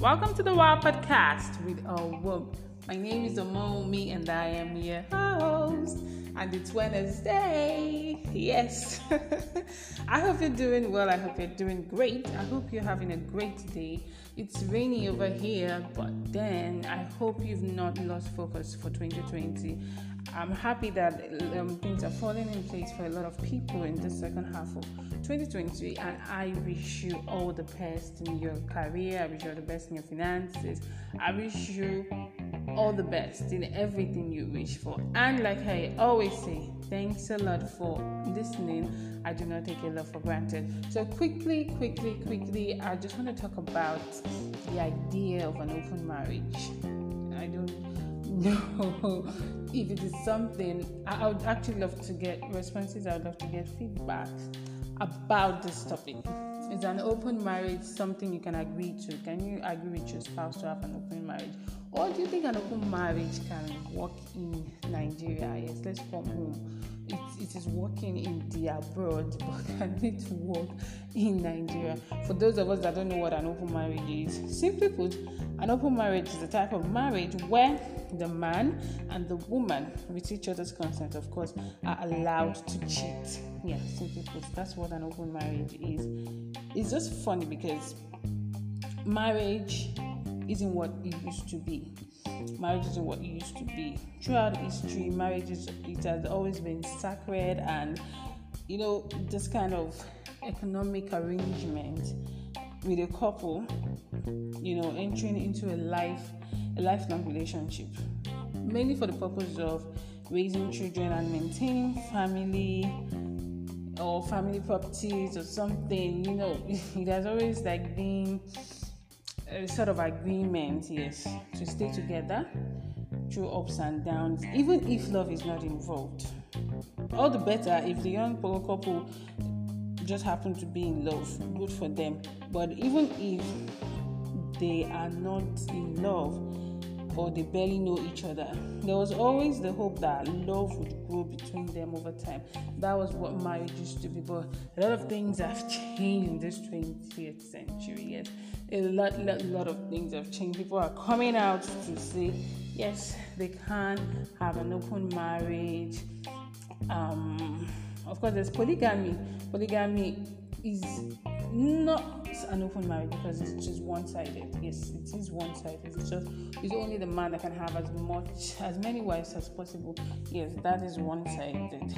Welcome to the Wild Podcast with a Womb. My name is Omowunmi and I am your host. And it's Wednesday. Yes. I hope you're doing well. I hope you're doing great. I hope you're having a great day. It's rainy over here, but then I hope you've not lost focus for 2020. I'm happy that um, things are falling in place for a lot of people in the second half of 2020, and I wish you all the best in your career. I wish you all the best in your finances. I wish you all the best in everything you wish for. And like I always say, thanks a lot for listening. I do not take your love for granted. So, quickly, quickly, quickly, I just want to talk about the idea of an open marriage. I don't know if it is something I, would actually love to get responses, I would love to get feedback about this topic. Is an open marriage something you can agree to? Can you agree with your spouse to have an open marriage? Or do you think an open marriage can work in Nigeria? Yes, let's come home. It, it is working in the abroad, but can it work in Nigeria? For those of us that don't know what an open marriage is, simply put, an open marriage is a type of marriage where the man and the woman, with each other's consent, of course, are allowed to cheat. Yeah, simply put, that's what an open marriage is. It's just funny because marriage isn't what it used to be. Marriage isn't what it used to be. Throughout history, marriage is, it has always been sacred and you know this kind of economic arrangement with a couple, you know, entering into a life a lifelong relationship, mainly for the purpose of raising children and maintaining family or family properties or something. You know, it has always like been a sort of agreement, yes, to stay together through ups and downs, even if love is not involved. All the better if the young couple just happen to be in love, good for them. But even if they are not in love or they barely know each other, there was always the hope that love would grow between them over time. That was what marriage used to be. But a lot of things have changed in this 20th century. Yes a lot, lot, lot of things have changed. People are coming out to say, yes, they can have an open marriage. Um, of course, there's polygamy. Polygamy is not an open marriage because it's just one-sided. Yes, it is one-sided. It's just it's only the man that can have as much as many wives as possible. Yes, that is one-sided.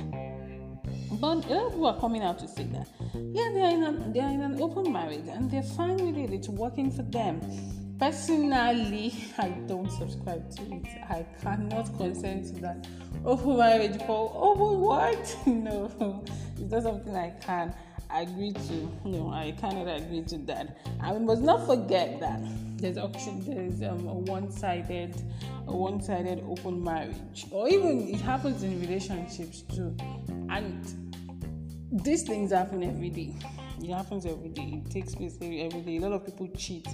But a lot of people are coming out to say that, yeah, they are in an, they are in an open marriage and they're fine with it. It's working for them. Personally, I don't subscribe to it. I cannot consent to that open marriage for oh, open what? no, it's not something I can agree to. No, I cannot agree to that. We must not forget that there's option. There's um, a one-sided, a one-sided open marriage, or even it happens in relationships too. And these things happen every day. It happens every day. It takes place every day. A lot of people cheat.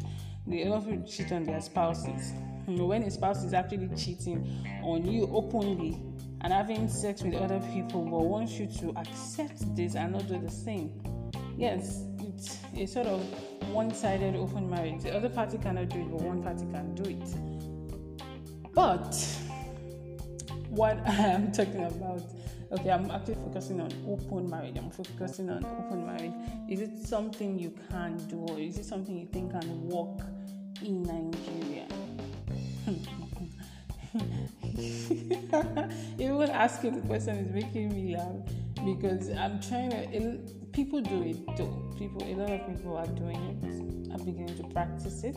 A lot of people cheat on their spouses. You know, when a spouse is actually cheating on you openly and having sex with other people, but wants you to accept this and not do the same. Yes, it's a sort of one-sided open marriage. The other party cannot do it, but one party can do it. But what I am talking about okay, I'm actually focusing on open marriage. I'm focusing on open marriage. Is it something you can do, or is it something you think can work in Nigeria? Even asking the question is making me laugh because I'm trying to. People do it though. People, a lot of people are doing it. I'm beginning to practice it.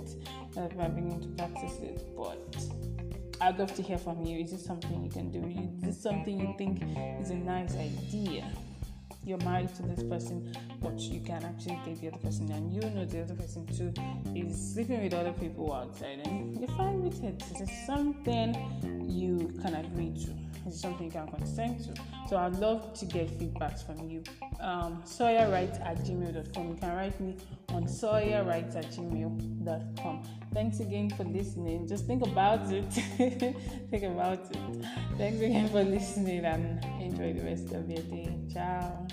I'm beginning to practice it, but I'd love to hear from you. Is this something you can do? Is this something you think is a nice idea? You're married to this person, but you can actually date the other person, and you know the other person too is sleeping with other people outside, and you're fine with it. Is something you can agree to? Is something you can consent to? So I'd love to get feedbacks from you. Um, sawyerrwrites at gmail.com. You can write me on sawyerrwrites at gmail.com. Thanks again for listening. Just think about it. think about it. Thanks again for listening and enjoy the rest of your day. Ciao.